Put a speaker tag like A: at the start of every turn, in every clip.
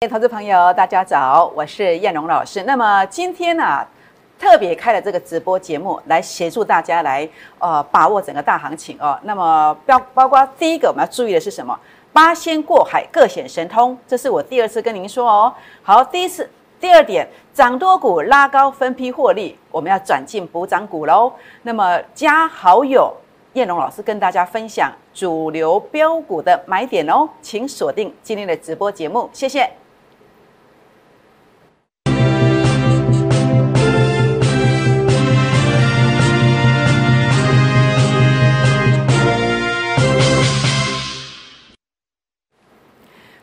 A: 投资朋友，大家早，我是燕荣老师。那么今天呢，特别开了这个直播节目，来协助大家来呃把握整个大行情哦。那么包包括第一个我们要注意的是什么？八仙过海，各显神通，这是我第二次跟您说哦。好，第一次，第二点，涨多股拉高分批获利，我们要转进补涨股喽。那么加好友燕荣老师跟大家分享主流标股的买点哦，请锁定今天的直播节目，谢谢。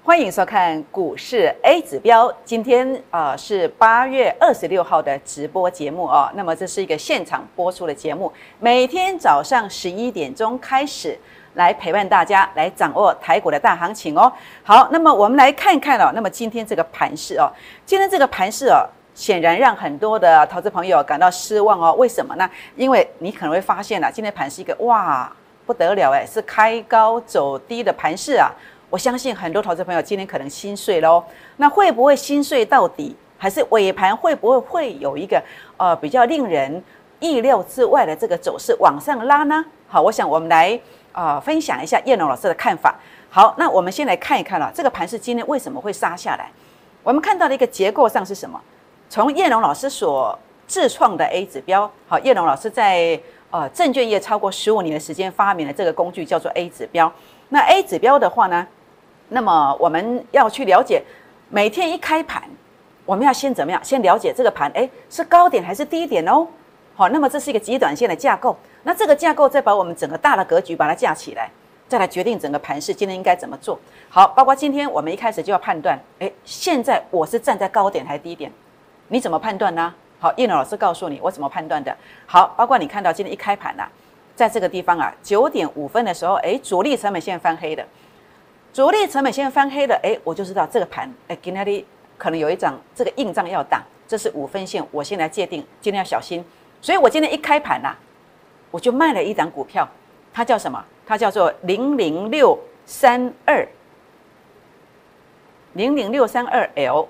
A: 欢迎收看股市 A 指标。今天啊是八月二十六号的直播节目哦。那么这是一个现场播出的节目，每天早上十一点钟开始来陪伴大家，来掌握台股的大行情哦。好，那么我们来看看哦。那么今天这个盘势哦，今天这个盘势哦，显然让很多的投资朋友感到失望哦。为什么呢？因为你可能会发现啊，今天盘是一个哇不得了哎，是开高走低的盘势啊。我相信很多投资朋友今天可能心碎喽，那会不会心碎到底？还是尾盘会不会会有一个呃比较令人意料之外的这个走势往上拉呢？好，我想我们来啊分享一下叶龙老师的看法。好，那我们先来看一看了这个盘是今天为什么会杀下来？我们看到的一个结构上是什么？从叶龙老师所自创的 A 指标，好，叶龙老师在呃证券业超过十五年的时间发明了这个工具叫做 A 指标。那 A 指标的话呢？那么我们要去了解，每天一开盘，我们要先怎么样？先了解这个盘，哎，是高点还是低点哦？好，那么这是一个极短线的架构。那这个架构再把我们整个大的格局把它架起来，再来决定整个盘势今天应该怎么做。好，包括今天我们一开始就要判断，哎，现在我是站在高点还是低点？你怎么判断呢？好，叶老师告诉你我怎么判断的。好，包括你看到今天一开盘呐，在这个地方啊，九点五分的时候，哎，主力成本线翻黑的。主力成本线翻黑的，哎，我就知道这个盘，哎，今天可能有一张这个硬仗要打，这是五分线，我先来界定，今天要小心。所以我今天一开盘呐，我就卖了一张股票，它叫什么？它叫做零零六三二，零零六三二 L，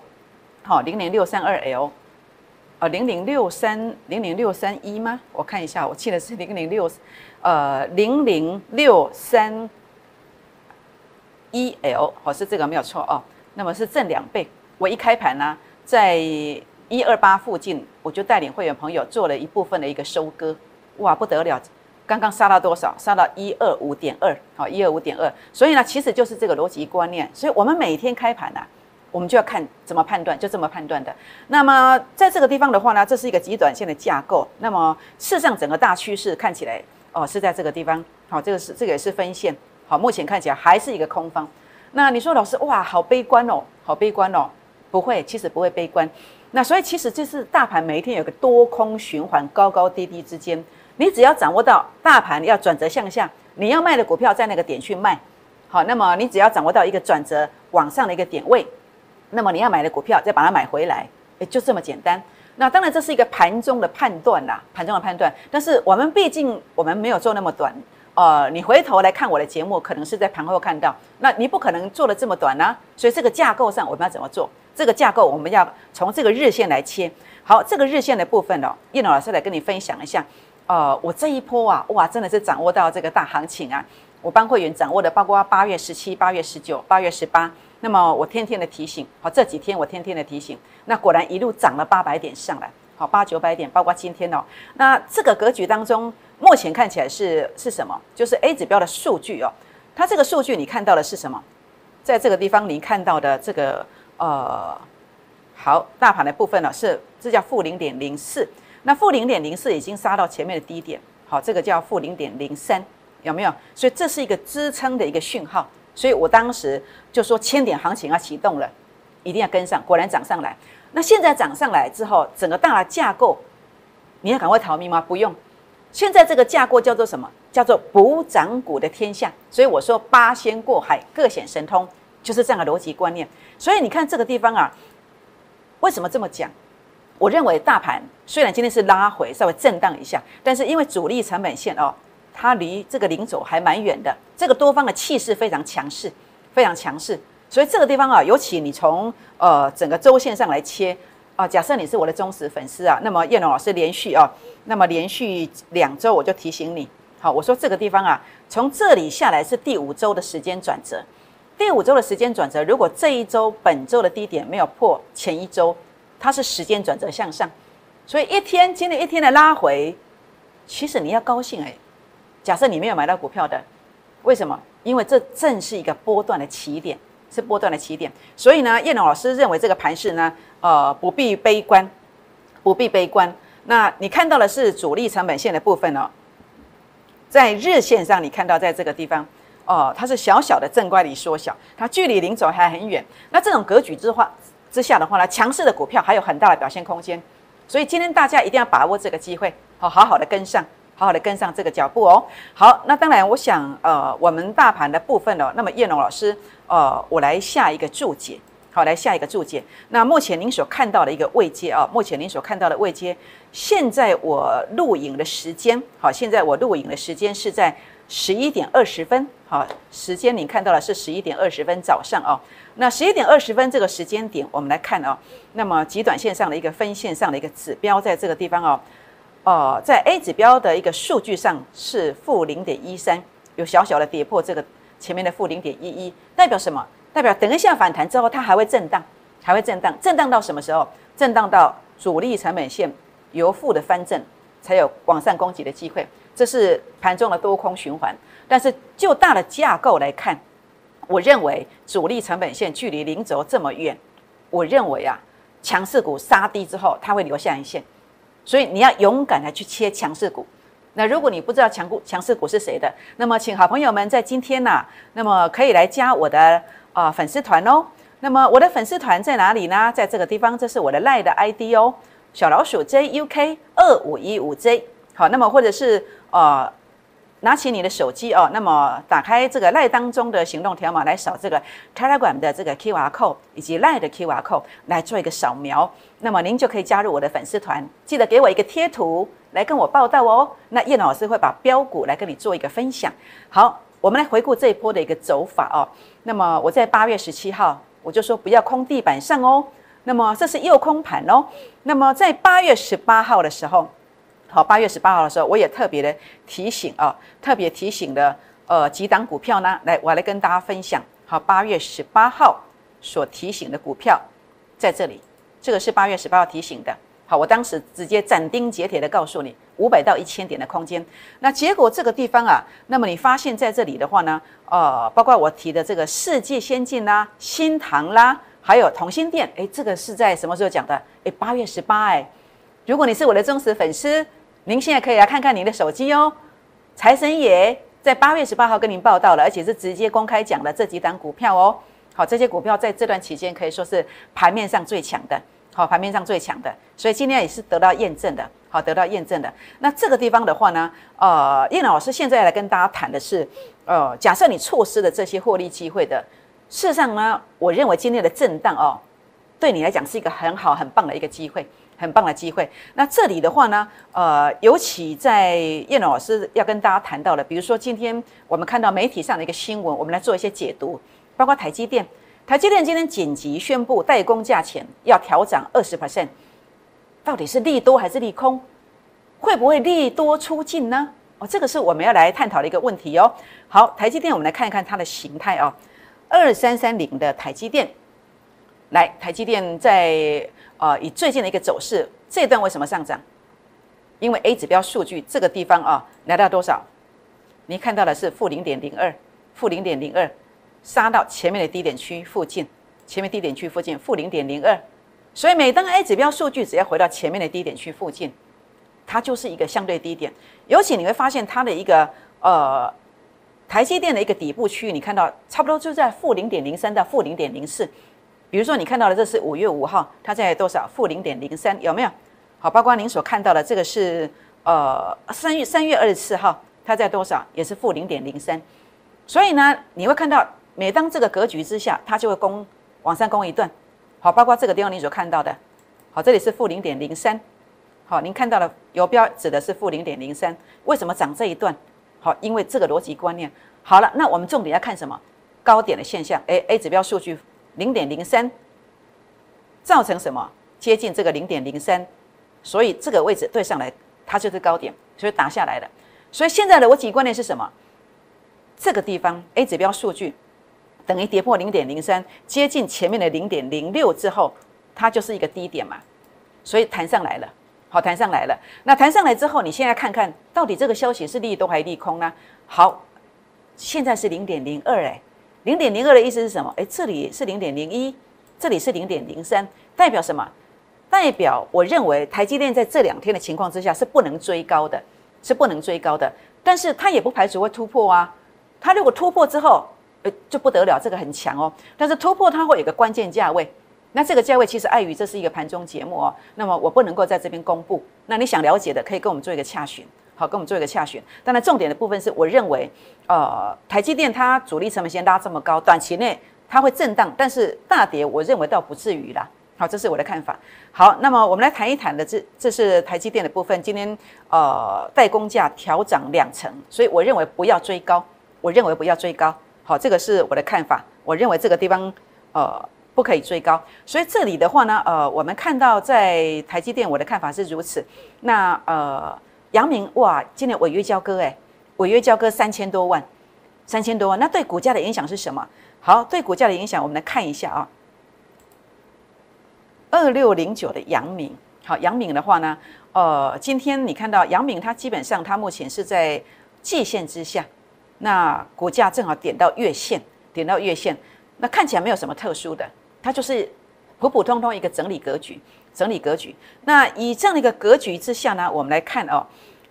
A: 好，零零六三二 L，哦，零零六三零零六三一吗？我看一下，我记得是零零六，呃，零零六三。E L 哦是这个没有错哦，那么是正两倍。我一开盘呢，在一二八附近，我就带领会员朋友做了一部分的一个收割，哇不得了，刚刚杀到多少？杀到一二五点二，好一二五点二。所以呢，其实就是这个逻辑观念。所以我们每天开盘呢，我们就要看怎么判断，就这么判断的。那么在这个地方的话呢，这是一个极短线的架构。那么事实上整个大趋势看起来哦是在这个地方，好这个是这个也是分线。好，目前看起来还是一个空方。那你说老师哇，好悲观哦，好悲观哦。不会，其实不会悲观。那所以其实这是大盘每一天有个多空循环，高高低低之间，你只要掌握到大盘要转折向下，你要卖的股票在那个点去卖。好，那么你只要掌握到一个转折往上的一个点位，那么你要买的股票再把它买回来，也就这么简单。那当然这是一个盘中的判断啦，盘中的判断。但是我们毕竟我们没有做那么短。呃，你回头来看我的节目，可能是在盘后看到，那你不可能做的这么短呢。所以这个架构上我们要怎么做？这个架构我们要从这个日线来切。好，这个日线的部分哦，叶老师来跟你分享一下。呃，我这一波啊，哇，真的是掌握到这个大行情啊。我帮会员掌握的，包括八月十七、八月十九、八月十八。那么我天天的提醒，好，这几天我天天的提醒，那果然一路涨了八百点上来，好，八九百点，包括今天哦。那这个格局当中。目前看起来是是什么？就是 A 指标的数据哦。它这个数据你看到的是什么？在这个地方你看到的这个呃，好，大盘的部分呢是这叫负零点零四。那负零点零四已经杀到前面的低点，好，这个叫负零点零三，有没有？所以这是一个支撑的一个讯号。所以我当时就说千点行情要启动了，一定要跟上。果然涨上来。那现在涨上来之后，整个大的架构，你要赶快逃命吗？不用。现在这个架构叫做什么？叫做补涨股的天下。所以我说八仙过海，各显神通，就是这样的逻辑观念。所以你看这个地方啊，为什么这么讲？我认为大盘虽然今天是拉回，稍微震荡一下，但是因为主力成本线哦，它离这个零轴还蛮远的，这个多方的气势非常强势，非常强势。所以这个地方啊，尤其你从呃整个周线上来切啊，假设你是我的忠实粉丝啊，那么叶龙老师连续啊，那么连续两周我就提醒你，好，我说这个地方啊，从这里下来是第五周的时间转折，第五周的时间转折，如果这一周本周的低点没有破前一周，它是时间转折向上，所以一天经历一天的拉回，其实你要高兴哎，假设你没有买到股票的，为什么？因为这正是一个波段的起点。是波段的起点，所以呢，叶龙老师认为这个盘势呢，呃，不必悲观，不必悲观。那你看到的是主力成本线的部分哦，在日线上你看到在这个地方哦，它是小小的正乖离缩小，它距离零轴还很远。那这种格局之话之下的话呢，强势的股票还有很大的表现空间。所以今天大家一定要把握这个机会，好好好的跟上。好好的跟上这个脚步哦。好，那当然，我想，呃，我们大盘的部分哦，那么叶龙老师，呃，我来下一个注解。好，来下一个注解。那目前您所看到的一个位阶啊，目前您所看到的位阶，现在我录影的时间，好，现在我录影的时间是在十一点二十分。好，时间您看到了是十一点二十分早上哦。那十一点二十分这个时间点，我们来看哦，那么极短线上的一个分线上的一个指标，在这个地方哦。哦，在 A 指标的一个数据上是负零点一三，有小小的跌破这个前面的负零点一一，代表什么？代表等一下反弹之后，它还会震荡，还会震荡，震荡到什么时候？震荡到主力成本线由负的翻正，才有往上攻击的机会。这是盘中的多空循环。但是就大的架构来看，我认为主力成本线距离零轴这么远，我认为啊，强势股杀低之后，它会留下一线。所以你要勇敢的去切强势股。那如果你不知道强股强势股是谁的，那么请好朋友们在今天呢，那么可以来加我的啊粉丝团哦。那么我的粉丝团在哪里呢？在这个地方，这是我的赖的 ID 哦，小老鼠 JUK 二五一五 J。好，那么或者是呃。拿起你的手机哦，那么打开这个赖当中的行动条码来扫这个 Telegram 的这个 QR code 以及赖的 QR code 来做一个扫描，那么您就可以加入我的粉丝团。记得给我一个贴图来跟我报道哦。那叶老师会把标股来跟你做一个分享。好，我们来回顾这一波的一个走法哦。那么我在八月十七号我就说不要空地板上哦。那么这是右空盘哦。那么在八月十八号的时候。好，八月十八号的时候，我也特别的提醒啊，特别提醒的呃几档股票呢，来我来跟大家分享。好，八月十八号所提醒的股票在这里，这个是八月十八号提醒的。好，我当时直接斩钉截铁的告诉你，五百到一千点的空间。那结果这个地方啊，那么你发现在这里的话呢，呃，包括我提的这个世界先进啦、新唐啦，还有同心店，哎，这个是在什么时候讲的？哎，八月十八，哎，如果你是我的忠实粉丝。您现在可以来看看您的手机哦，财神爷在八月十八号跟您报道了，而且是直接公开讲了这几档股票哦。好，这些股票在这段期间可以说是盘面上最强的，好，盘面上最强的，所以今天也是得到验证的，好，得到验证的。那这个地方的话呢，呃，叶老师现在来跟大家谈的是，呃，假设你错失了这些获利机会的，事实上呢，我认为今天的震荡哦，对你来讲是一个很好很棒的一个机会。很棒的机会。那这里的话呢，呃，尤其在叶老师要跟大家谈到的，比如说今天我们看到媒体上的一个新闻，我们来做一些解读。包括台积电，台积电今天紧急宣布代工价钱要调涨二十 percent，到底是利多还是利空？会不会利多出尽呢？哦，这个是我们要来探讨的一个问题哦。好，台积电，我们来看一看它的形态哦。二三三零的台积电，来，台积电在。啊，以最近的一个走势，这段为什么上涨？因为 A 指标数据这个地方啊，来到多少？你看到的是负零点零二，负零点零二，杀到前面的低点区附近，前面低点区附近负零点零二。所以每当 A 指标数据只要回到前面的低点区附近，它就是一个相对低点。尤其你会发现它的一个呃，台积电的一个底部区域，你看到差不多就在负零点零三到负零点零四。比如说，你看到的这是五月五号，它在多少？负零点零三，有没有？好，包括您所看到的这个是呃三月三月二十四号，它在多少？也是负零点零三。所以呢，你会看到，每当这个格局之下，它就会攻往上攻一段。好，包括这个地方你所看到的，好，这里是负零点零三。好，您看到了游标指的是负零点零三，为什么涨这一段？好，因为这个逻辑观念。好了，那我们重点要看什么？高点的现象，哎，A 指标数据零点零三，造成什么？接近这个零点零三，所以这个位置对上来，它就是高点，所以打下来了。所以现在的逻辑观念是什么？这个地方 A 指标数据等于跌破零点零三，接近前面的零点零六之后，它就是一个低点嘛，所以弹上来了。好，弹上来了。那弹上来之后，你现在看看到底这个消息是利多还是利空呢？好，现在是零点零二，哎，零点零二的意思是什么？哎，这里是零点零一，这里是零点零三，代表什么？代表我认为台积电在这两天的情况之下是不能追高的，是不能追高的。但是它也不排除会突破啊。它如果突破之后，呃，就不得了，这个很强哦。但是突破它会有个关键价位。那这个价位其实碍于这是一个盘中节目哦，那么我不能够在这边公布。那你想了解的可以跟我们做一个洽询，好，跟我们做一个洽询。当然重点的部分是我认为，呃，台积电它主力成本先拉这么高，短期内它会震荡，但是大跌我认为倒不至于啦。好，这是我的看法。好，那么我们来谈一谈的，这这是台积电的部分。今天呃代工价调涨两成，所以我认为不要追高，我认为不要追高。好，这个是我的看法。我认为这个地方呃。不可以追高，所以这里的话呢，呃，我们看到在台积电，我的看法是如此。那呃，阳明哇，今年违约交割，哎，违约交割三千多万，三千多万，那对股价的影响是什么？好，对股价的影响，我们来看一下啊。二六零九的阳明，好，阳明的话呢，呃，今天你看到阳明，它基本上它目前是在季线之下，那股价正好点到月线，点到月线，那看起来没有什么特殊的。它就是普普通通一个整理格局，整理格局。那以这样的一个格局之下呢，我们来看哦，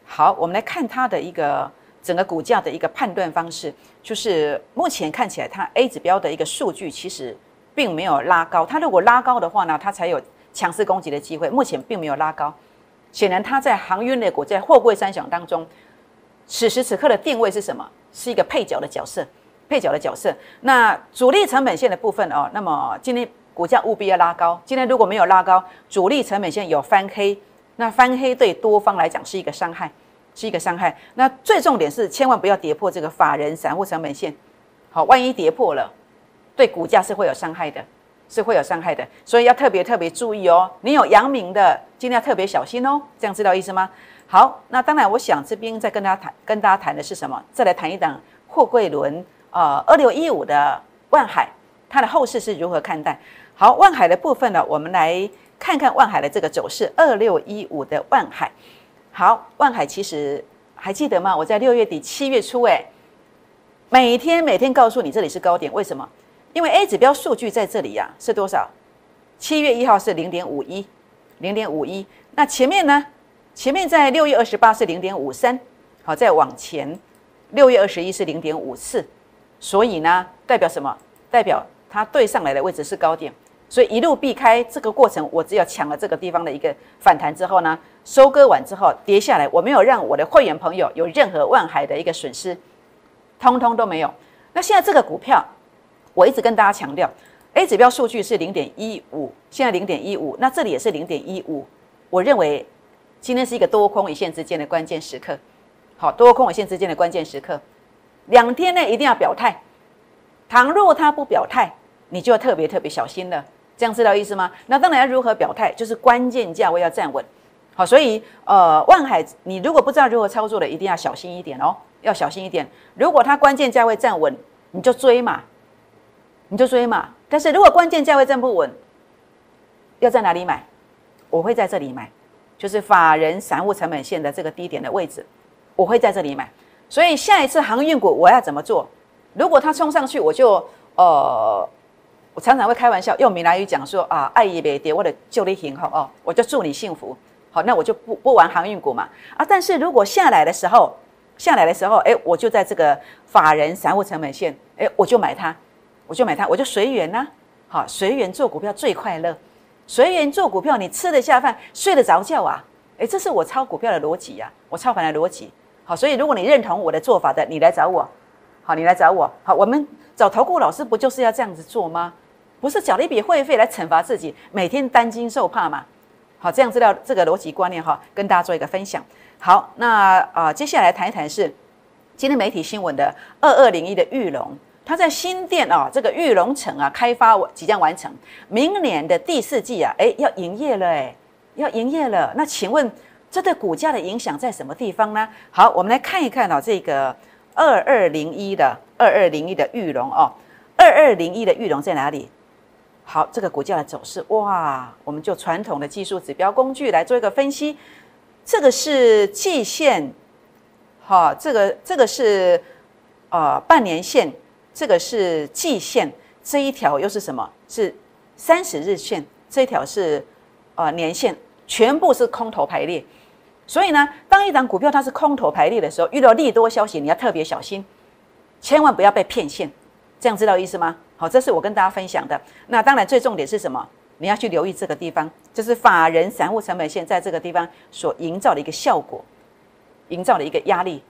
A: 好，我们来看它的一个整个股价的一个判断方式，就是目前看起来它 A 指标的一个数据其实并没有拉高，它如果拉高的话呢，它才有强势攻击的机会。目前并没有拉高，显然它在航运类股在货柜三雄当中，此时此刻的定位是什么？是一个配角的角色。配角的角色，那主力成本线的部分哦，那么今天股价务必要拉高。今天如果没有拉高，主力成本线有翻黑，那翻黑对多方来讲是一个伤害，是一个伤害。那最重点是千万不要跌破这个法人散户成本线，好，万一跌破了，对股价是会有伤害的，是会有伤害的，所以要特别特别注意哦。你有阳明的，今天特别小心哦，这样知道意思吗？好，那当然，我想这边再跟大家谈，跟大家谈的是什么？再来谈一档货柜轮。呃，二六一五的万海，它的后市是如何看待？好，万海的部分呢，我们来看看万海的这个走势。二六一五的万海，好，万海其实还记得吗？我在六月底、七月初，哎，每天每天告诉你这里是高点，为什么？因为 A 指标数据在这里呀，是多少？七月一号是零点五一，零点五一。那前面呢？前面在六月二十八是零点五三，好，再往前，六月二十一是零点五四。所以呢，代表什么？代表它对上来的位置是高点，所以一路避开这个过程，我只要抢了这个地方的一个反弹之后呢，收割完之后跌下来，我没有让我的会员朋友有任何万海的一个损失，通通都没有。那现在这个股票，我一直跟大家强调，A 指标数据是零点一五，现在零点一五，那这里也是零点一五。我认为今天是一个多空一线之间的关键时刻，好，多空一线之间的关键时刻。两天内一定要表态，倘若他不表态，你就要特别特别小心了。这样知道意思吗？那当然要如何表态，就是关键价位要站稳。好，所以呃，万海，你如果不知道如何操作的，一定要小心一点哦，要小心一点。如果它关键价位站稳，你就追嘛，你就追嘛。但是如果关键价位站不稳，要在哪里买？我会在这里买，就是法人散户成本线的这个低点的位置，我会在这里买。所以下一次航运股我要怎么做？如果它冲上去，我就呃，我常常会开玩笑用闽南语讲说啊，爱一别跌，我的救你行好哦，我就祝你幸福。好，那我就不不玩航运股嘛啊。但是如果下来的时候，下来的时候，哎，我就在这个法人散户成本线，哎，我就买它，我就买它，我就随缘呐。好，随缘做股票最快乐，随缘做股票，你吃得下饭，睡得着觉啊。哎，这是我抄股票的逻辑呀，我操盘的逻辑。好，所以如果你认同我的做法的，你来找我。好，你来找我。好，我们找投顾老师不就是要这样子做吗？不是缴了一笔会费来惩罚自己，每天担惊受怕吗？好，这样知道这个逻辑观念哈，跟大家做一个分享。好，那啊，接下来谈一谈是今天媒体新闻的二二零一的玉龙。它在新店啊，这个玉龙城啊，开发即将完成，明年的第四季啊，哎，要营业了，哎，要营业了。那请问这对股价的影响在什么地方呢？好，我们来看一看啊，这个二二零一的二二零一的玉龙哦，二二零一的玉龙在哪里？好，这个股价的走势，哇，我们就传统的技术指标工具来做一个分析。这个是季线，好，这个这个是呃半年线。这个是季线，这一条又是什么？是三十日线，这一条是呃年线，全部是空头排列。所以呢，当一档股票它是空头排列的时候，遇到利多消息，你要特别小心，千万不要被骗线。这样知道意思吗？好，这是我跟大家分享的。那当然，最重点是什么？你要去留意这个地方，就是法人散户成本线在这个地方所营造的一个效果，营造的一个压力。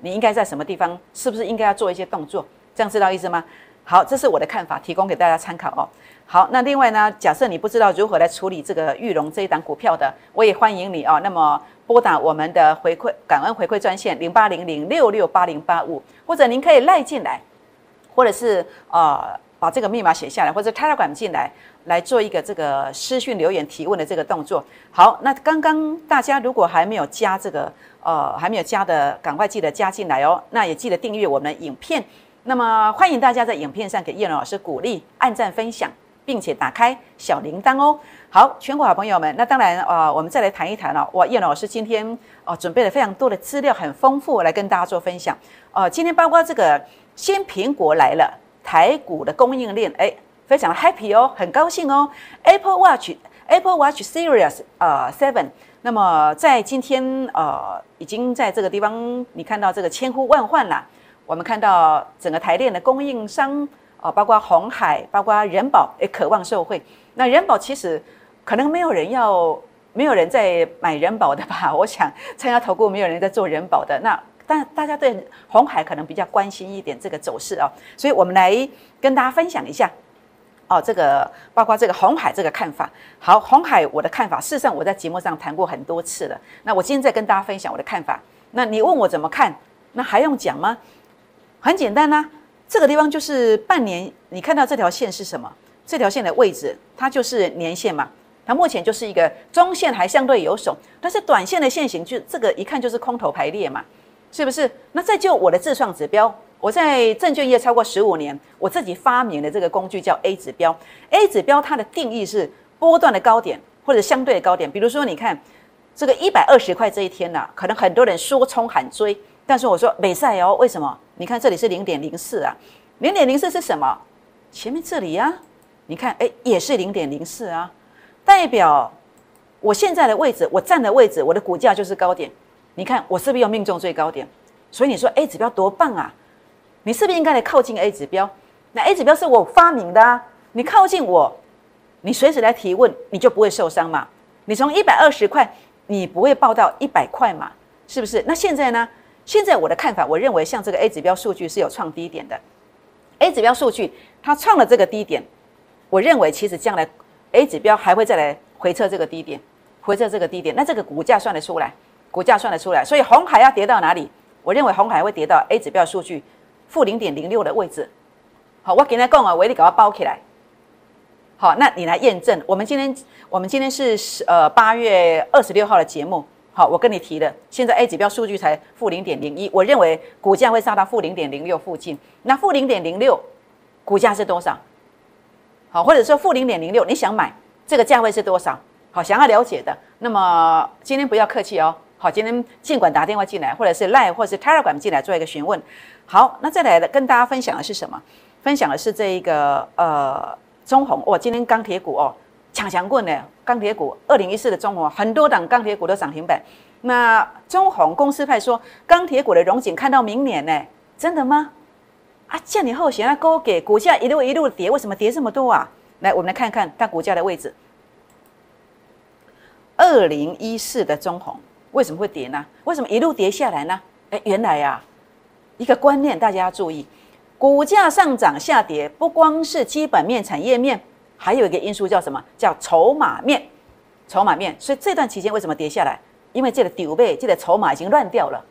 A: 你应该在什么地方？是不是应该要做一些动作？这样知道意思吗？好，这是我的看法，提供给大家参考哦。好，那另外呢，假设你不知道如何来处理这个玉龙这一档股票的，我也欢迎你哦。那么拨打我们的回馈感恩回馈专线零八零零六六八零八五，或者您可以赖进来，或者是呃把这个密码写下来，或者 Telegram 进来来做一个这个私讯留言提问的这个动作。好，那刚刚大家如果还没有加这个呃还没有加的，赶快记得加进来哦。那也记得订阅我们影片。那么欢迎大家在影片上给叶老师鼓励、按赞、分享，并且打开小铃铛哦。好，全国好朋友们，那当然啊，我们再来谈一谈哦。哇，叶老师今天哦准备了非常多的资料，很丰富，来跟大家做分享。哦，今天包括这个新苹果来了，台股的供应链，哎，非常 happy 哦，很高兴哦。Apple Watch Apple Watch Series 呃 Seven，那么在今天呃已经在这个地方，你看到这个千呼万唤了。我们看到整个台电的供应商啊，包括红海，包括人保，也渴望受惠。那人保其实可能没有人要，没有人在买人保的吧？我想参加投顾，没有人在做人保的。那但大家对红海可能比较关心一点这个走势哦，所以我们来跟大家分享一下哦，这个包括这个红海这个看法。好，红海我的看法，事实上我在节目上谈过很多次了。那我今天再跟大家分享我的看法。那你问我怎么看？那还用讲吗？很简单呐，这个地方就是半年，你看到这条线是什么？这条线的位置，它就是年线嘛。它目前就是一个中线还相对有手，但是短线的线型就这个一看就是空头排列嘛，是不是？那再就我的自创指标，我在证券业超过十五年，我自己发明的这个工具叫 A 指标。A 指标它的定义是波段的高点或者相对的高点，比如说你看这个一百二十块这一天呢，可能很多人说冲喊追。但是我说美赛哦，为什么？你看这里是零点零四啊，零点零四是什么？前面这里呀，你看，哎，也是零点零四啊，代表我现在的位置，我站的位置，我的股价就是高点。你看我是不是要命中最高点？所以你说 A 指标多棒啊？你是不是应该来靠近 A 指标？那 A 指标是我发明的啊，你靠近我，你随时来提问，你就不会受伤嘛。你从一百二十块，你不会报到一百块嘛？是不是？那现在呢？现在我的看法，我认为像这个 A 指标数据是有创低点的。A 指标数据它创了这个低点，我认为其实将来 A 指标还会再来回测这个低点，回测这个低点，那这个股价算得出来，股价算得出来。所以红海要跌到哪里？我认为红海会跌到 A 指标数据负零点零六的位置。好，我给他讲啊，我你给它包起来。好，那你来验证。我们今天我们今天是十呃八月二十六号的节目。好，我跟你提的，现在 A 指标数据才负零点零一，我认为股价会上到负零点零六附近。那负零点零六，股价是多少？好，或者说负零点零六，你想买这个价位是多少？好，想要了解的，那么今天不要客气哦。好，今天尽管打电话进来，或者是 Line 或者是 Telegram 进来做一个询问。好，那再来的跟大家分享的是什么？分享的是这一个呃中红哦，今天钢铁股哦。抢强棍的钢铁股，二零一四的中红，很多档钢铁股都涨停板。那中红公司派说，钢铁股的融景看到明年呢？真的吗？啊，叫你后想要勾给股价一路一路跌，为什么跌这么多啊？来，我们来看看它股价的位置。二零一四的中红为什么会跌呢？为什么一路跌下来呢？哎，原来呀，一个观念大家要注意，股价上涨下跌不光是基本面、产业面。还有一个因素叫什么？叫筹码面，筹码面。所以这段期间为什么跌下来？因为这个底背，这个筹码已经乱掉了，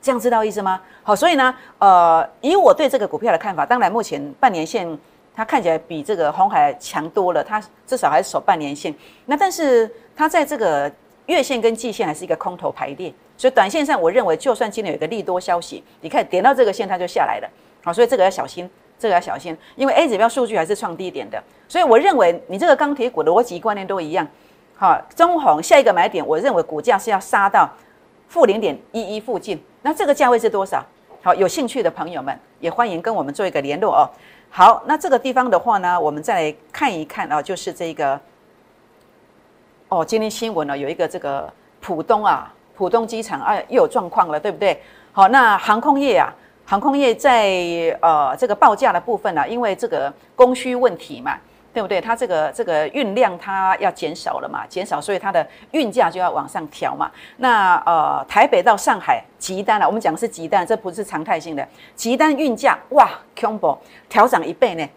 A: 这样知道意思吗？好，所以呢，呃，以我对这个股票的看法，当然目前半年线它看起来比这个红海强多了，它至少还是守半年线。那但是它在这个月线跟季线还是一个空头排列，所以短线上我认为，就算今天有一个利多消息，你看点到这个线它就下来了，好，所以这个要小心，这个要小心，因为 A 指标数据还是创低点的，所以我认为你这个钢铁股的逻辑观念都一样。好，中红下一个买点，我认为股价是要杀到负零点一一附近。那这个价位是多少？好，有兴趣的朋友们也欢迎跟我们做一个联络哦。好，那这个地方的话呢，我们再来看一看啊，就是这个哦，今天新闻呢有一个这个浦东啊，浦东机场啊又有状况了，对不对？好，那航空业啊，航空业在呃这个报价的部分呢，因为这个供需问题嘛。对不对？它这个这个运量它要减少了嘛，减少，所以它的运价就要往上调嘛。那呃，台北到上海急单了，我们讲的是急单，这不是常态性的急单运价哇，combo 调涨一倍呢，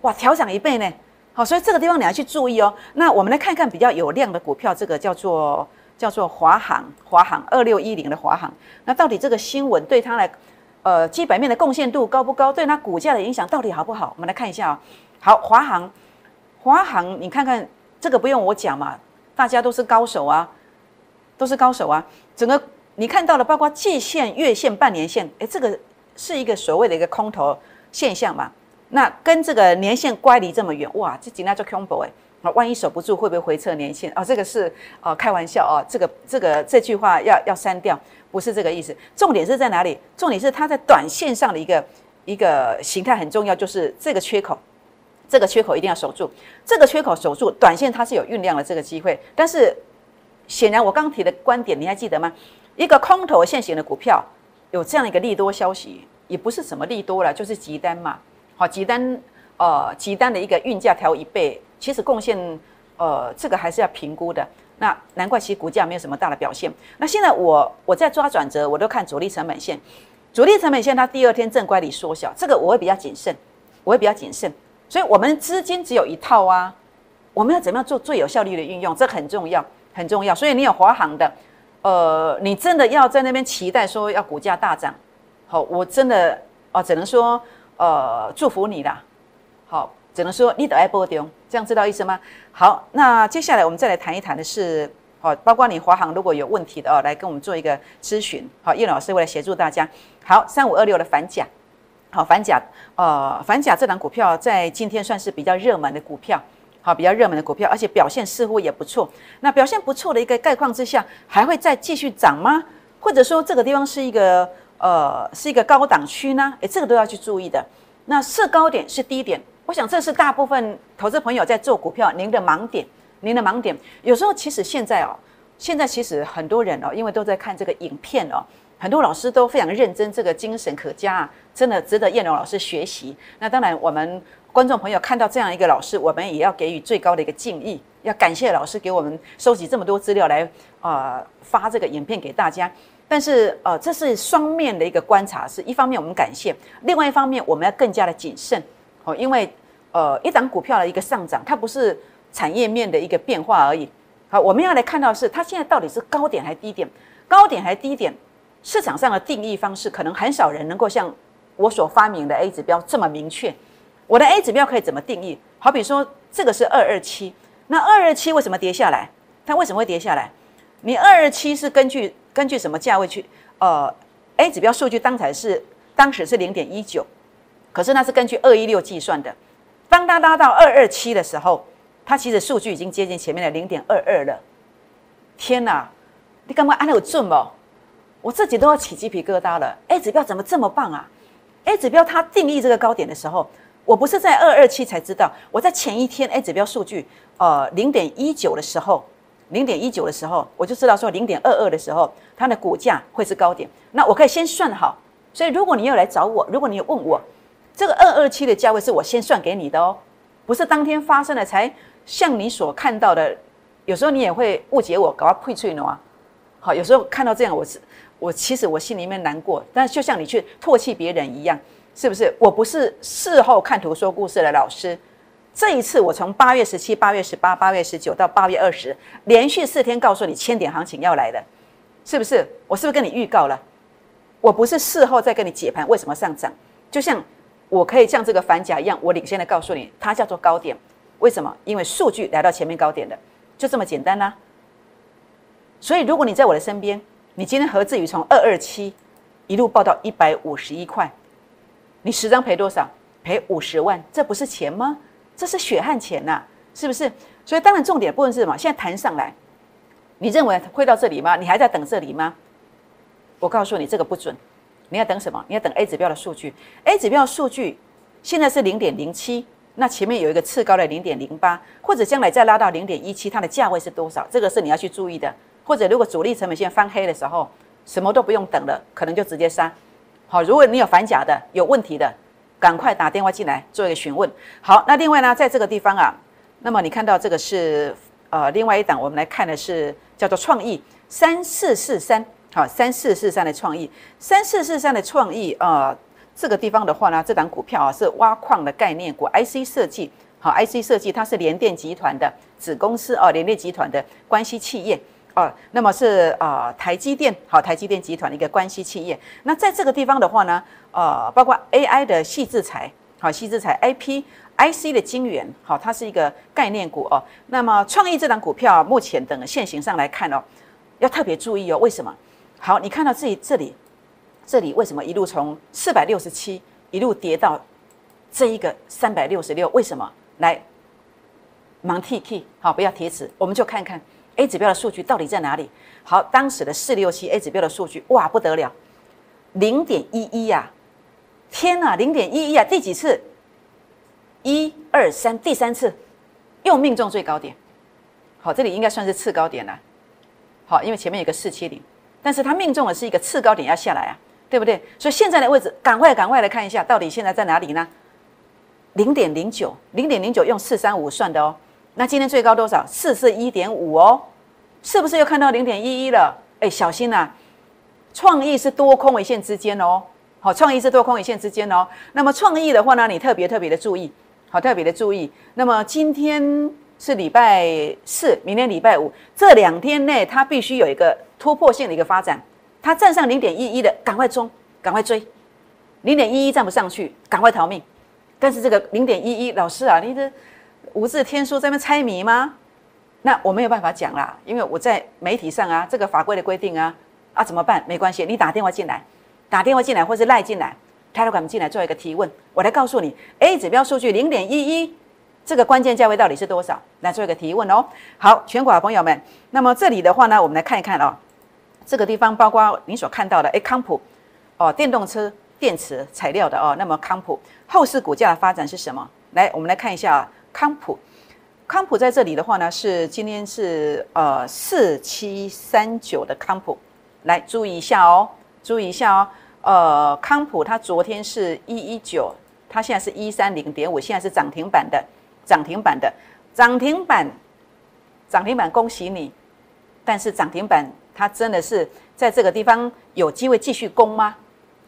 A: 哇，调涨一倍呢。好，所以这个地方你要去注意哦。那我们来看看比较有量的股票，这个叫做叫做华航，华航二六一零的华航。那到底这个新闻对它来呃基本面的贡献度高不高？对它股价的影响到底好不好？我们来看一下啊。好，华航，华航，你看看这个不用我讲嘛，大家都是高手啊，都是高手啊。整个你看到了，包括季线、月线、半年线，哎，这个是一个所谓的一个空头现象嘛。那跟这个年线乖离这么远，哇，这今天做空头哎，啊，万一守不住，会不会回撤年线？哦，这个是哦开玩笑哦，这个这个这句话要要删掉，不是这个意思。重点是在哪里？重点是它在短线上的一个一个形态很重要，就是这个缺口。这个缺口一定要守住，这个缺口守住，短线它是有酝酿的这个机会。但是显然我刚提的观点你还记得吗？一个空头现行的股票有这样一个利多消息，也不是什么利多了，就是急单嘛。好，急单呃，急单的一个运价调一倍，其实贡献呃这个还是要评估的。那难怪其股价没有什么大的表现。那现在我我在抓转折，我都看主力成本线，主力成本线它第二天正乖离缩小，这个我会比较谨慎，我会比较谨慎。所以，我们资金只有一套啊，我们要怎么样做最有效率的运用？这很重要，很重要。所以，你有华航的，呃，你真的要在那边期待说要股价大涨，好，我真的哦，只能说呃，祝福你啦。好，只能说你得爱波丢，这样知道意思吗？好，那接下来我们再来谈一谈的是，好，包括你华航如果有问题的哦，来跟我们做一个咨询。好，叶老师为了协助大家，好，三五二六的反甲。好，反甲，呃，反甲这档股票在今天算是比较热门的股票，好，比较热门的股票，而且表现似乎也不错。那表现不错的一个概况之下，还会再继续涨吗？或者说这个地方是一个呃是一个高档区呢？诶，这个都要去注意的。那是高点是低点，我想这是大部分投资朋友在做股票您的盲点，您的盲点。有时候其实现在哦，现在其实很多人哦，因为都在看这个影片哦。很多老师都非常认真，这个精神可嘉啊，真的值得燕龙老师学习。那当然，我们观众朋友看到这样一个老师，我们也要给予最高的一个敬意，要感谢老师给我们收集这么多资料来呃发这个影片给大家。但是呃，这是双面的一个观察，是一方面我们感谢，另外一方面我们要更加的谨慎哦，因为呃一档股票的一个上涨，它不是产业面的一个变化而已。好，我们要来看到是它现在到底是高点还是低点，高点还是低点？市场上的定义方式，可能很少人能够像我所发明的 A 指标这么明确。我的 A 指标可以怎么定义？好比说，这个是二二七，那二二七为什么跌下来？它为什么会跌下来？你二二七是根据根据什么价位去？呃，A 指标数据当才是当时是零点一九，可是那是根据二一六计算的。当它拉到二二七的时候，它其实数据已经接近前面的零点二二了。天哪，你干嘛按那有准不？我自己都要起鸡皮疙瘩了。A 指标怎么这么棒啊？A 指标它定义这个高点的时候，我不是在二二七才知道，我在前一天 A 指标数据呃零点一九的时候，零点一九的时候，我就知道说零点二二的时候，它的股价会是高点。那我可以先算好。所以如果你有来找我，如果你有问我，这个二二七的价位是我先算给你的哦，不是当天发生的才像你所看到的。有时候你也会误解我，搞到配脆啊。好，有时候看到这样，我是。我其实我心里面难过，但就像你去唾弃别人一样，是不是？我不是事后看图说故事的老师。这一次我从八月十七、八月十八、八月十九到八月二十，连续四天告诉你千点行情要来的，是不是？我是不是跟你预告了？我不是事后再跟你解盘为什么上涨，就像我可以像这个反甲一样，我领先的告诉你，它叫做高点，为什么？因为数据来到前面高点的，就这么简单啦。所以如果你在我的身边，你今天何至于从二二七一路报到一百五十一块，你十张赔多少？赔五十万，这不是钱吗？这是血汗钱呐，是不是？所以当然重点部分是什么？现在弹上来，你认为会到这里吗？你还在等这里吗？我告诉你，这个不准。你要等什么？你要等 A 指标的数据。A 指标数据现在是零点零七，那前面有一个次高的零点零八，或者将来再拉到零点一七，它的价位是多少？这个是你要去注意的。或者如果主力成本线翻黑的时候，什么都不用等了，可能就直接杀。好，如果你有反假的、有问题的，赶快打电话进来做一个询问。好，那另外呢，在这个地方啊，那么你看到这个是呃另外一档，我们来看的是叫做创意三四四三。好，三四四三的创意，三四四三的创意，呃，这个地方的话呢，这档股票啊是挖矿的概念股，IC 设计，好，IC 设计它是联电集团的子公司哦，联电集团的关系企业哦，那么是啊台积电，好，台积电集团的一个关系企业。那在这个地方的话呢，呃，包括 AI 的细制材，好，细制材 IP IC 的晶圆，好，它是一个概念股哦。那么创意这档股票，目前等现形上来看哦，要特别注意哦，为什么？好，你看到自己，这里，这里为什么一路从四百六十七一路跌到这一个三百六十六？为什么？来，盲 T K，好，不要贴纸，我们就看看 A 指标的数据到底在哪里。好，当时的四六七 A 指标的数据，哇，不得了，零点一一呀！天哪，零点一一啊！第几次？一二三，第三次又命中最高点。好，这里应该算是次高点了。好，因为前面有个四七零。但是它命中的是一个次高点要下来啊，对不对？所以现在的位置，赶快赶快来看一下，到底现在在哪里呢？零点零九，零点零九用四三五算的哦。那今天最高多少？四四一点五哦，是不是又看到零点一一了？哎，小心呐！创意是多空一线之间哦，好，创意是多空一线之间哦。那么创意的话呢，你特别特别的注意，好，特别的注意。那么今天是礼拜四，明天礼拜五，这两天内它必须有一个。突破性的一个发展，它站上零点一一的，赶快冲，赶快追；零点一一站不上去，赶快逃命。但是这个零点一一，老师啊，你这无字天书在那猜谜吗？那我没有办法讲啦，因为我在媒体上啊，这个法规的规定啊，啊怎么办？没关系，你打电话进来，打电话进来或是赖进来，他都敢进来做一个提问，我来告诉你，A 指标数据零点一一。这个关键价位到底是多少？来做一个提问哦。好，全国的朋友们，那么这里的话呢，我们来看一看哦。这个地方包括你所看到的，哎，康普，哦，电动车电池材料的哦，那么康普后市股价的发展是什么？来，我们来看一下啊康普，康普在这里的话呢，是今天是呃四七三九的康普，来注意一下哦，注意一下哦，呃，康普它昨天是一一九，它现在是一三零点五，现在是涨停板的，涨停板的，涨停板，涨停板，恭喜你，但是涨停板。它真的是在这个地方有机会继续攻吗？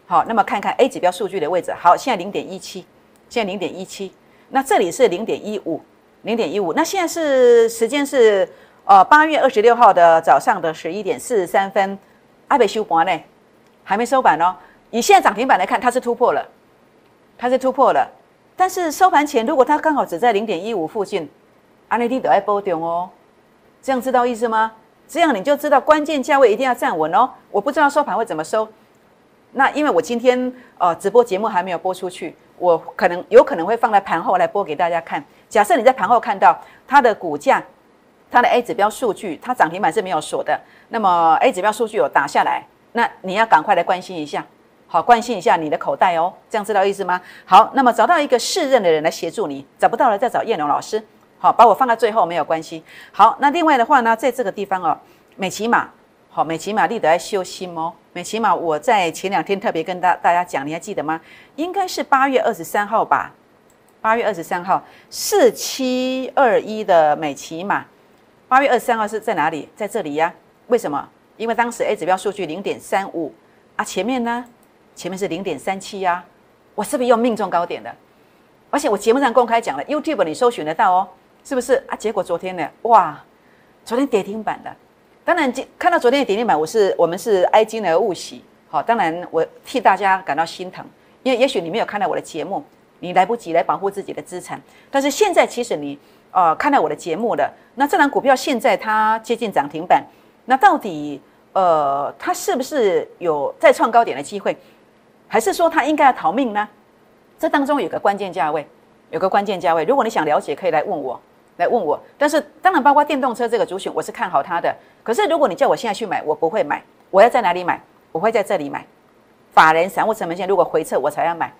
A: 好，那么看看 A 指标数据的位置。好，现在零点一七，现在零点一七。那这里是零点一五，零点一五。那现在是时间是呃八月二十六号的早上的十一点四十三分。还没收盘呢，还没收板哦。以现在涨停板来看，它是突破了，它是突破了。但是收盘前，如果它刚好只在零点一五附近，安内蒂都爱波动哦。这样知道意思吗？这样你就知道关键价位一定要站稳哦。我不知道收盘会怎么收，那因为我今天呃直播节目还没有播出去，我可能有可能会放在盘后来播给大家看。假设你在盘后看到它的股价、它的 A 指标数据，它涨停板是没有锁的，那么 A 指标数据有打下来，那你要赶快来关心一下，好关心一下你的口袋哦。这样知道意思吗？好，那么找到一个适任的人来协助你，找不到了再找叶龙老师。好，把我放在最后没有关系。好，那另外的话呢，在这个地方哦，美骑马，好，美骑马立得在修心哦。美骑马，我在前两天特别跟大大家讲，你还记得吗？应该是八月二十三号吧？八月二十三号，四七二一的美骑马，八月二十三号是在哪里？在这里呀？为什么？因为当时 A 指标数据零点三五啊，前面呢？前面是零点三七呀。我是不是又命中高点的？而且我节目上公开讲了，YouTube 你搜寻得到哦。是不是啊？结果昨天呢？哇，昨天跌停板的。当然，看到昨天的跌停板，我是我们是哀金而勿喜。好，当然我替大家感到心疼，因为也许你没有看到我的节目，你来不及来保护自己的资产。但是现在其实你呃看到我的节目了，那这档股票现在它接近涨停板，那到底呃它是不是有再创高点的机会，还是说他应该要逃命呢？这当中有个关键价位，有个关键价位。如果你想了解，可以来问我，来问我。但是当然，包括电动车这个族群，我是看好它的。可是如果你叫我现在去买，我不会买。我要在哪里买？我会在这里买，法人散户成本线如果回撤，我才要买。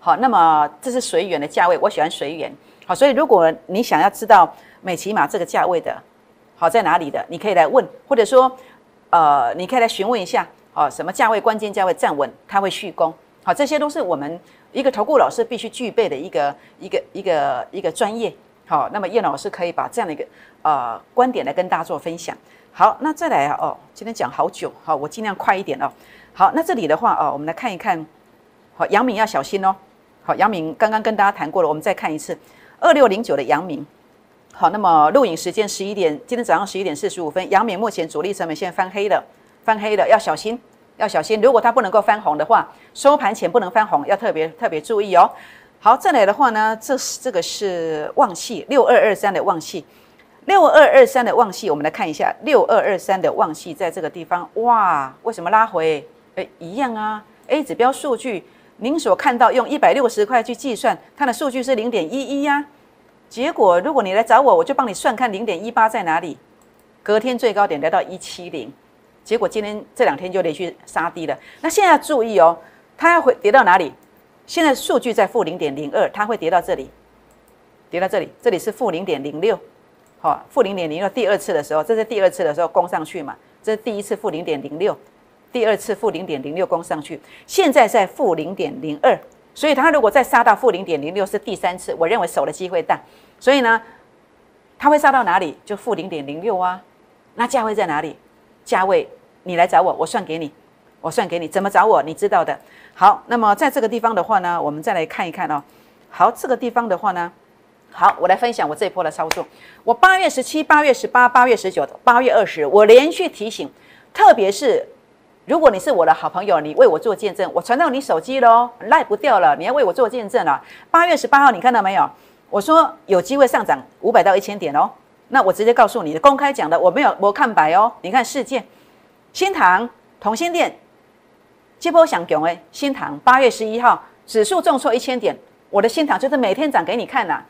A: 好，那么这是随缘的价位，我喜欢随缘。好，所以如果你想要知道美骑马这个价位的，好在哪里的，你可以来问，或者说，呃，你可以来询问一下，哦，什么价位关键价位站稳，它会续攻。好，这些都是我们一个投顾老师必须具备的一个一个一个一个专业。好，那么叶老师可以把这样的一个呃观点来跟大家做分享。好，那再来啊，哦，今天讲好久，好，我尽量快一点哦。好，那这里的话哦，我们来看一看，好，杨敏要小心哦。好，杨敏刚刚跟大家谈过了，我们再看一次，二六零九的杨敏。好，那么录影时间十一点，今天早上十一点四十五分，杨敏目前主力成本线翻黑了，翻黑的，要小心，要小心。如果它不能够翻红的话，收盘前不能翻红，要特别特别注意哦。好，再来的话呢，这是这个是旺系六二二三的旺系。六二二三的旺系，我们来看一下六二二三的旺系，在这个地方，哇，为什么拉回？哎，一样啊，A 指标数据，您所看到用一百六十块去计算，它的数据是零点一一呀。结果如果你来找我，我就帮你算看零点一八在哪里。隔天最高点来到一七零，结果今天这两天就连续杀低了。那现在注意哦，它要回跌到哪里？现在数据在负零点零二，它会跌到这里，跌到这里，这里是负零点零六。好，负零点零六，第二次的时候，这是第二次的时候攻上去嘛？这是第一次负零点零六，第二次负零点零六攻上去，现在在负零点零二，所以它如果再杀到负零点零六是第三次，我认为守的机会大，所以呢，它会杀到哪里？就负零点零六啊，那价位在哪里？价位你来找我，我算给你，我算给你，怎么找我？你知道的。好，那么在这个地方的话呢，我们再来看一看哦。好，这个地方的话呢。好，我来分享我这一波的操作。我八月十七、八月十八、八月十九、八月二十，我连续提醒，特别是如果你是我的好朋友，你为我做见证，我传到你手机喽，赖不掉了，你要为我做见证了。八月十八号，你看到没有？我说有机会上涨五百到一千点哦。那我直接告诉你的，公开讲的，我没有我看白哦。你看事件，新塘同心店，接波想讲哎，新塘八月十一号指数重挫一千点，我的新塘就是每天涨给你看呐。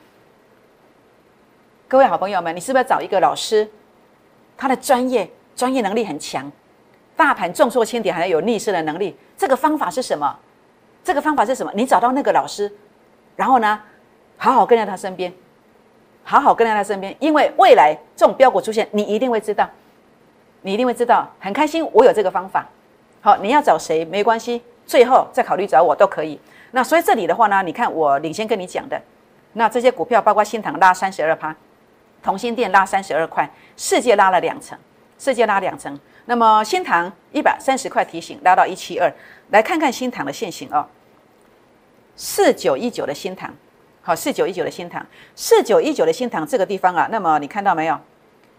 A: 各位好朋友们，你是不是要找一个老师？他的专业专业能力很强，大盘重挫千点还有逆势的能力。这个方法是什么？这个方法是什么？你找到那个老师，然后呢，好好跟在他身边，好好跟在他身边，因为未来这种标股出现，你一定会知道，你一定会知道，很开心我有这个方法。好，你要找谁没关系，最后再考虑找我都可以。那所以这里的话呢，你看我领先跟你讲的，那这些股票包括新塘拉三十二趴。同心店拉三十二块，世界拉了两成，世界拉两成。那么新塘一百三十块提醒拉到一七二，来看看新塘的现形哦。四九一九的新塘，好，四九一九的新塘，四九一九的新塘这个地方啊，那么你看到没有？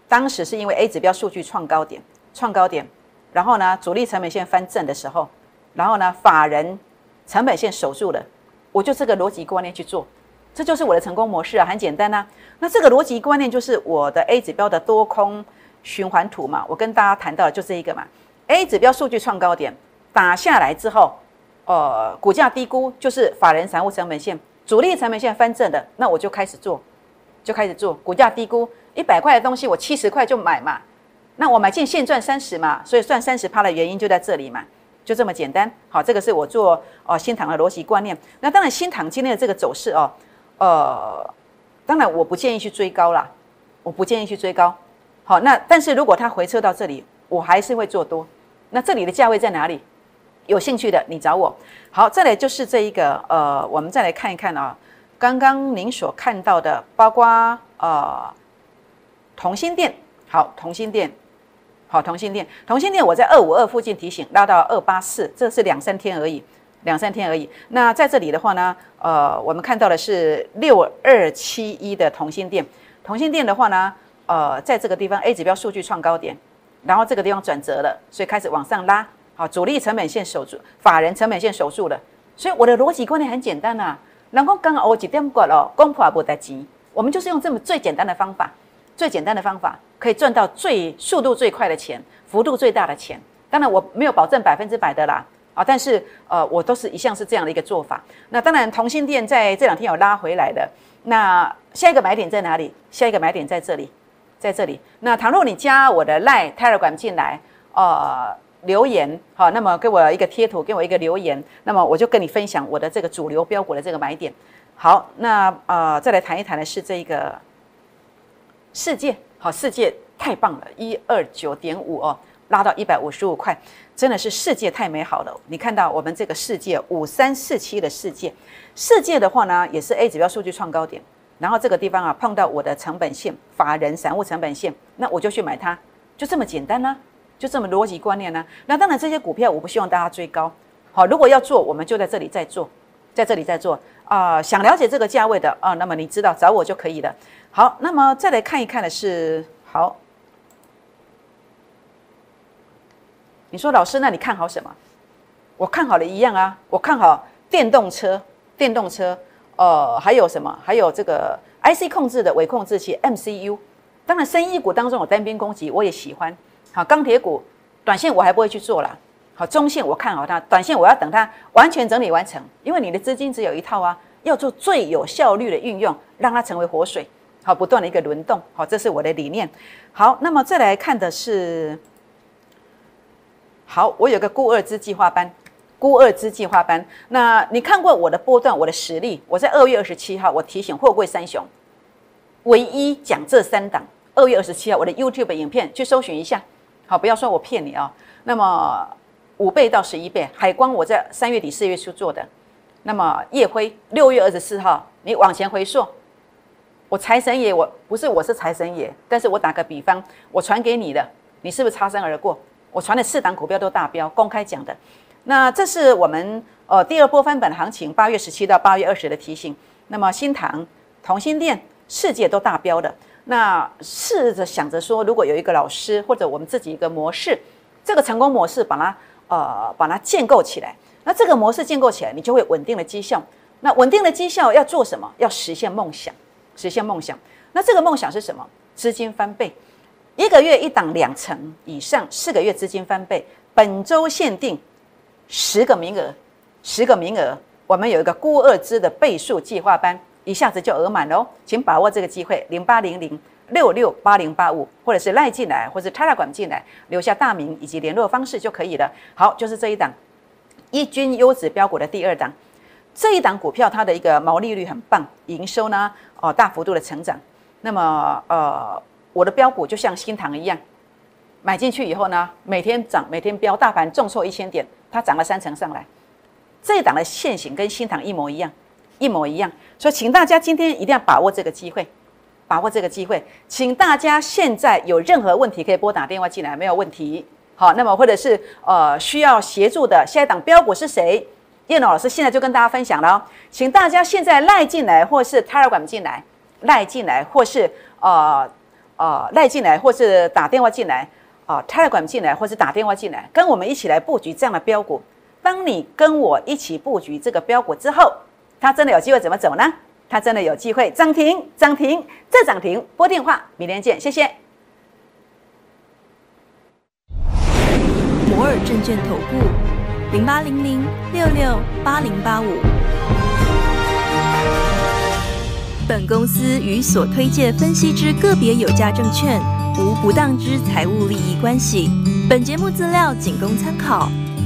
A: 当时是因为 A 指标数据创高点，创高点，然后呢，主力成本线翻正的时候，然后呢，法人成本线守住了，我就这个逻辑观念去做。这就是我的成功模式啊，很简单呐。那这个逻辑观念就是我的 A 指标的多空循环图嘛。我跟大家谈到的就这一个嘛。A 指标数据创高点打下来之后，呃，股价低估就是法人财务成本线、主力成本线翻正的，那我就开始做，就开始做。股价低估一百块的东西，我七十块就买嘛。那我买进现赚三十嘛，所以赚三十趴的原因就在这里嘛，就这么简单。好，这个是我做哦新塘的逻辑观念。那当然新塘今天的这个走势哦。呃，当然我不建议去追高啦，我不建议去追高。好，那但是如果它回撤到这里，我还是会做多。那这里的价位在哪里？有兴趣的你找我。好，再来就是这一个呃，我们再来看一看啊，刚刚您所看到的，包括呃同心店，好，同心店，好，同心店，同心店，我在二五二附近提醒，拉到二八四，这是两三天而已。两三天而已。那在这里的话呢，呃，我们看到的是六二七一的同心店。同心店的话呢，呃，在这个地方 A 指标数据创高点，然后这个地方转折了，所以开始往上拉，好，主力成本线守住，法人成本线守住了，所以我的逻辑观念很简单呐。能够刚我几点过了，公婆不得急，我们就是用这么最简单的方法，最简单的方法可以赚到最速度最快的钱，幅度最大的钱。当然我没有保证百分之百的啦，啊，但是呃，我都是一向是这样的一个做法。那当然，同心店在这两天有拉回来的。那下一个买点在哪里？下一个买点在这里，在这里。那倘若你加我的赖泰尔管进来，呃，留言好，那么给我一个贴图，给我一个留言，那么我就跟你分享我的这个主流标股的这个买点。好，那呃，再来谈一谈的是这个世界，好，世界太棒了，一二九点五哦，拉到一百五十五块，真的是世界太美好了。你看到我们这个世界五三四七的世界。世界的话呢，也是 A 指标数据创高点，然后这个地方啊碰到我的成本线，法人散户成本线，那我就去买它，就这么简单呢，就这么逻辑观念呢。那当然这些股票我不希望大家追高，好，如果要做，我们就在这里再做，在这里再做啊。想了解这个价位的啊，那么你知道找我就可以了。好，那么再来看一看的是，好，你说老师，那你看好什么？我看好了一样啊，我看好电动车。电动车，呃，还有什么？还有这个 IC 控制的微控制器 MCU。当然，生意股当中有单边攻击，我也喜欢。好，钢铁股，短线我还不会去做了。好，中线我看好它，短线我要等它完全整理完成，因为你的资金只有一套啊，要做最有效率的运用，让它成为活水。好，不断的一个轮动。好，这是我的理念。好，那么再来看的是，好，我有个固二支计划班。估二支计划班，那你看过我的波段，我的实力？我在二月二十七号，我提醒货柜三雄，唯一讲这三档。二月二十七号，我的 YouTube 影片去搜寻一下，好，不要说我骗你啊。那么五倍到十一倍，海光我在三月底四月初做的。那么夜辉六月二十四号，你往前回溯，我财神爷，我不是我是财神爷，但是我打个比方，我传给你的，你是不是擦身而过？我传的四档股票都大标，公开讲的。那这是我们呃第二波翻版行情，八月十七到八月二十的提醒。那么新塘、同心店、世界都大标的。那试着想着说，如果有一个老师或者我们自己一个模式，这个成功模式把它呃把它建构起来，那这个模式建构起来，你就会稳定的绩效。那稳定的绩效要做什么？要实现梦想，实现梦想。那这个梦想是什么？资金翻倍，一个月一档两成以上，四个月资金翻倍，本周限定。十个名额，十个名额，我们有一个孤二支的倍数计划班，一下子就额满喽，请把握这个机会，零八零零六六八零八五，或者是赖进来，或者 Telegram 进来，留下大名以及联络方式就可以了。好，就是这一档一军优质标股的第二档，这一档股票它的一个毛利率很棒，营收呢哦大幅度的成长。那么呃，我的标股就像新塘一样，买进去以后呢，每天涨，每天飙，大盘重挫一千点。它涨了三成上来，这一档的现形跟新塘一模一样，一模一样。所以，请大家今天一定要把握这个机会，把握这个机会。请大家现在有任何问题可以拨打电话进来，没有问题。好，那么或者是呃需要协助的，下一档标股是谁？叶老师现在就跟大家分享了，请大家现在赖进来，或是 Telegram 进来，赖进来，或是呃呃赖进来，或是打电话进来。啊，Telegram 进来，或是打电话进来，跟我们一起来布局这样的标股。当你跟我一起布局这个标股之后，它真的有机会怎么走呢？它真的有机会涨停，涨停再涨停。拨电话，明天见，谢谢。摩尔证券投顾，零八零零六六八零八五。本公司与所推介分析之个别有价证券。无不当之财务利益关系。本节目资料仅供参考，